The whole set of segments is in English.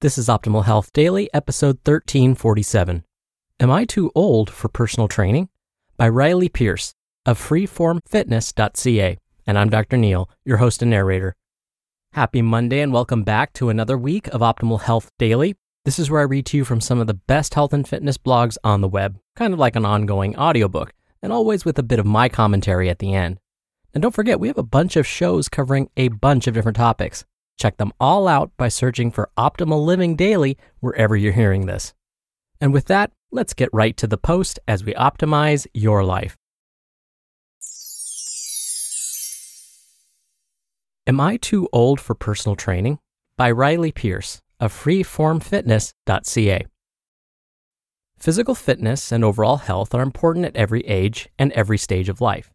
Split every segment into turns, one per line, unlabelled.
This is Optimal Health Daily, episode 1347. Am I Too Old for Personal Training? By Riley Pierce of freeformfitness.ca. And I'm Dr. Neal, your host and narrator. Happy Monday and welcome back to another week of Optimal Health Daily. This is where I read to you from some of the best health and fitness blogs on the web, kind of like an ongoing audiobook, and always with a bit of my commentary at the end. And don't forget, we have a bunch of shows covering a bunch of different topics. Check them all out by searching for Optimal Living Daily wherever you're hearing this. And with that, let's get right to the post as we optimize your life. Am I Too Old for Personal Training? By Riley Pierce of freeformfitness.ca. Physical fitness and overall health are important at every age and every stage of life.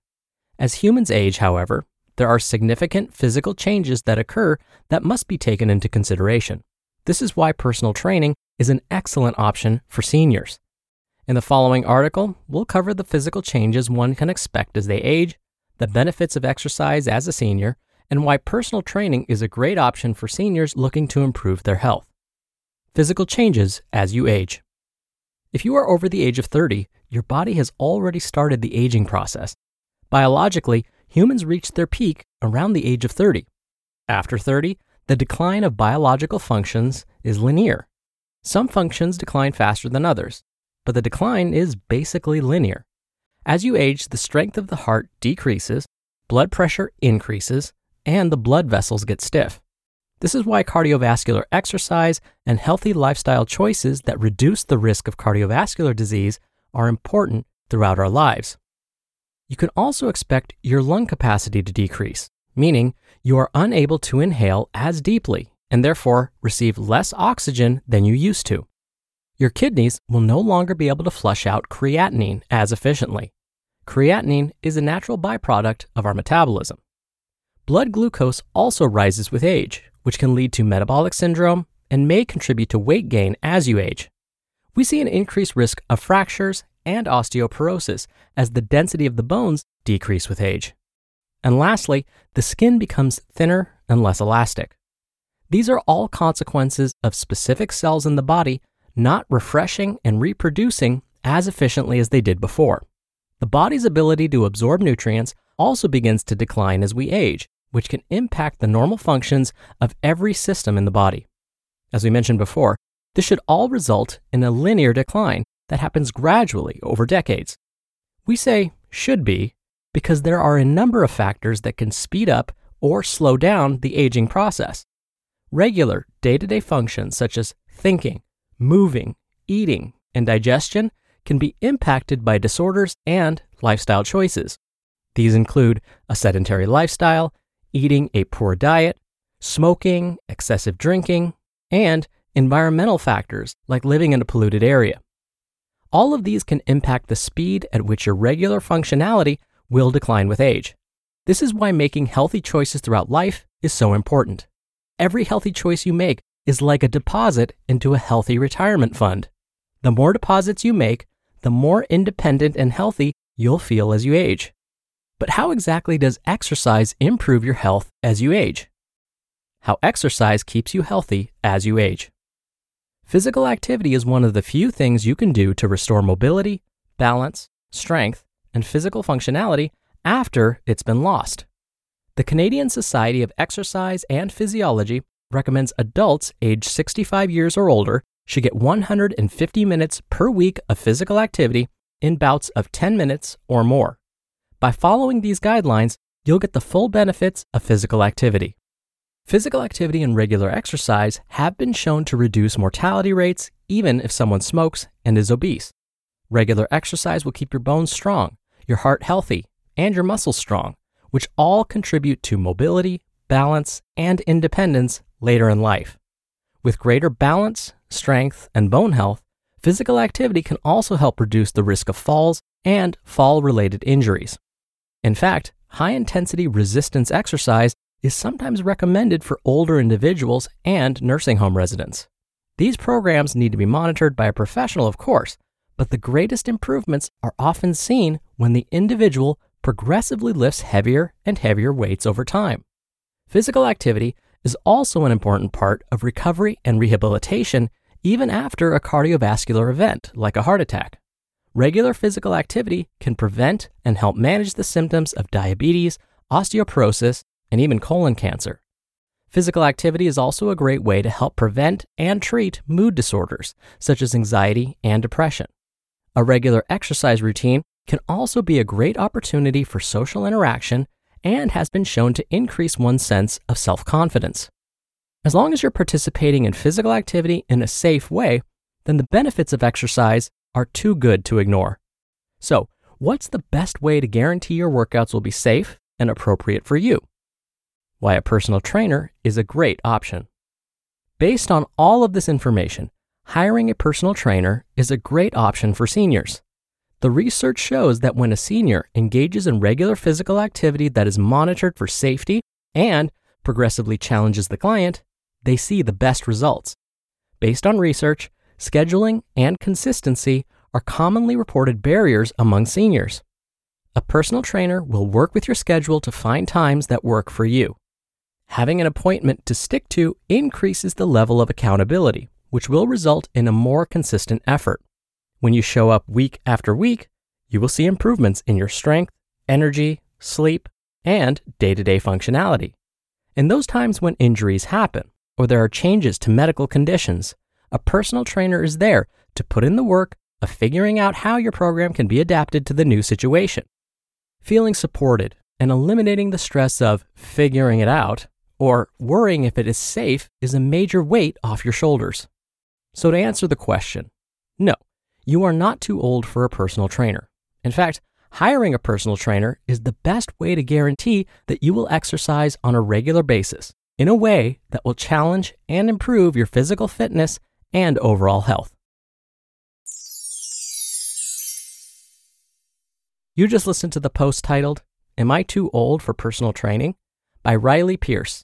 As humans age, however, there are significant physical changes that occur that must be taken into consideration. This is why personal training is an excellent option for seniors. In the following article, we'll cover the physical changes one can expect as they age, the benefits of exercise as a senior, and why personal training is a great option for seniors looking to improve their health. Physical changes as you age. If you are over the age of 30, your body has already started the aging process. Biologically, humans reach their peak around the age of 30. After 30, the decline of biological functions is linear. Some functions decline faster than others, but the decline is basically linear. As you age, the strength of the heart decreases, blood pressure increases, and the blood vessels get stiff. This is why cardiovascular exercise and healthy lifestyle choices that reduce the risk of cardiovascular disease are important throughout our lives. You can also expect your lung capacity to decrease, meaning you are unable to inhale as deeply and therefore receive less oxygen than you used to. Your kidneys will no longer be able to flush out creatinine as efficiently. Creatinine is a natural byproduct of our metabolism. Blood glucose also rises with age, which can lead to metabolic syndrome and may contribute to weight gain as you age. We see an increased risk of fractures and osteoporosis as the density of the bones decrease with age. And lastly, the skin becomes thinner and less elastic. These are all consequences of specific cells in the body not refreshing and reproducing as efficiently as they did before. The body's ability to absorb nutrients also begins to decline as we age, which can impact the normal functions of every system in the body. As we mentioned before, this should all result in a linear decline that happens gradually over decades. We say should be because there are a number of factors that can speed up or slow down the aging process. Regular day to day functions such as thinking, moving, eating, and digestion can be impacted by disorders and lifestyle choices. These include a sedentary lifestyle, eating a poor diet, smoking, excessive drinking, and environmental factors like living in a polluted area. All of these can impact the speed at which your regular functionality will decline with age. This is why making healthy choices throughout life is so important. Every healthy choice you make is like a deposit into a healthy retirement fund. The more deposits you make, the more independent and healthy you'll feel as you age. But how exactly does exercise improve your health as you age? How exercise keeps you healthy as you age. Physical activity is one of the few things you can do to restore mobility, balance, strength, and physical functionality after it's been lost. The Canadian Society of Exercise and Physiology recommends adults aged 65 years or older should get 150 minutes per week of physical activity in bouts of 10 minutes or more. By following these guidelines, you'll get the full benefits of physical activity. Physical activity and regular exercise have been shown to reduce mortality rates even if someone smokes and is obese. Regular exercise will keep your bones strong, your heart healthy, and your muscles strong, which all contribute to mobility, balance, and independence later in life. With greater balance, strength, and bone health, physical activity can also help reduce the risk of falls and fall related injuries. In fact, high intensity resistance exercise is sometimes recommended for older individuals and nursing home residents. These programs need to be monitored by a professional, of course, but the greatest improvements are often seen when the individual progressively lifts heavier and heavier weights over time. Physical activity is also an important part of recovery and rehabilitation even after a cardiovascular event like a heart attack. Regular physical activity can prevent and help manage the symptoms of diabetes, osteoporosis, and even colon cancer. Physical activity is also a great way to help prevent and treat mood disorders, such as anxiety and depression. A regular exercise routine can also be a great opportunity for social interaction and has been shown to increase one's sense of self confidence. As long as you're participating in physical activity in a safe way, then the benefits of exercise are too good to ignore. So, what's the best way to guarantee your workouts will be safe and appropriate for you? Why a personal trainer is a great option. Based on all of this information, hiring a personal trainer is a great option for seniors. The research shows that when a senior engages in regular physical activity that is monitored for safety and progressively challenges the client, they see the best results. Based on research, scheduling and consistency are commonly reported barriers among seniors. A personal trainer will work with your schedule to find times that work for you. Having an appointment to stick to increases the level of accountability, which will result in a more consistent effort. When you show up week after week, you will see improvements in your strength, energy, sleep, and day to day functionality. In those times when injuries happen or there are changes to medical conditions, a personal trainer is there to put in the work of figuring out how your program can be adapted to the new situation. Feeling supported and eliminating the stress of figuring it out or worrying if it is safe is a major weight off your shoulders. So, to answer the question, no, you are not too old for a personal trainer. In fact, hiring a personal trainer is the best way to guarantee that you will exercise on a regular basis in a way that will challenge and improve your physical fitness and overall health. You just listened to the post titled, Am I Too Old for Personal Training? by Riley Pierce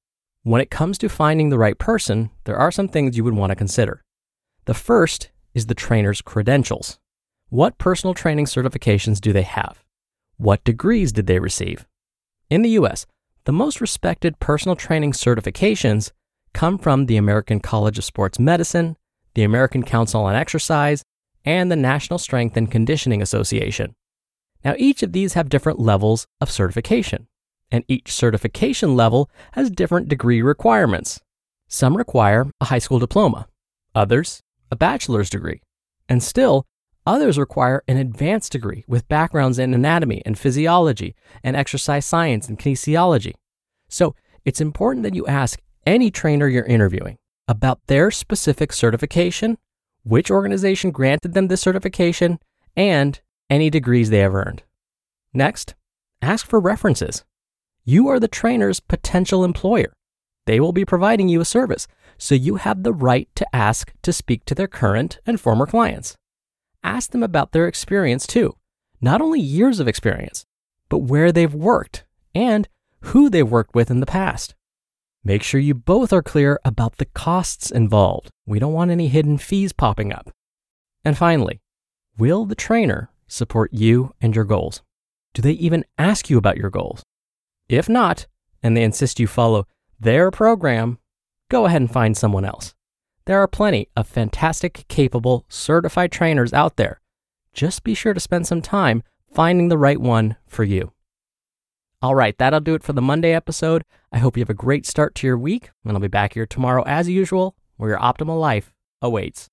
when it comes to finding the right person, there are some things you would want to consider. The first is the trainer's credentials. What personal training certifications do they have? What degrees did they receive? In the US, the most respected personal training certifications come from the American College of Sports Medicine, the American Council on Exercise, and the National Strength and Conditioning Association. Now, each of these have different levels of certification and each certification level has different degree requirements. Some require a high school diploma, others, a bachelor's degree, and still, others require an advanced degree with backgrounds in anatomy and physiology and exercise science and kinesiology. So, it's important that you ask any trainer you're interviewing about their specific certification, which organization granted them this certification, and any degrees they have earned. Next, ask for references. You are the trainer's potential employer. They will be providing you a service, so you have the right to ask to speak to their current and former clients. Ask them about their experience too, not only years of experience, but where they've worked and who they've worked with in the past. Make sure you both are clear about the costs involved. We don't want any hidden fees popping up. And finally, will the trainer support you and your goals? Do they even ask you about your goals? If not, and they insist you follow their program, go ahead and find someone else. There are plenty of fantastic, capable, certified trainers out there. Just be sure to spend some time finding the right one for you. All right, that'll do it for the Monday episode. I hope you have a great start to your week, and I'll be back here tomorrow as usual, where your optimal life awaits.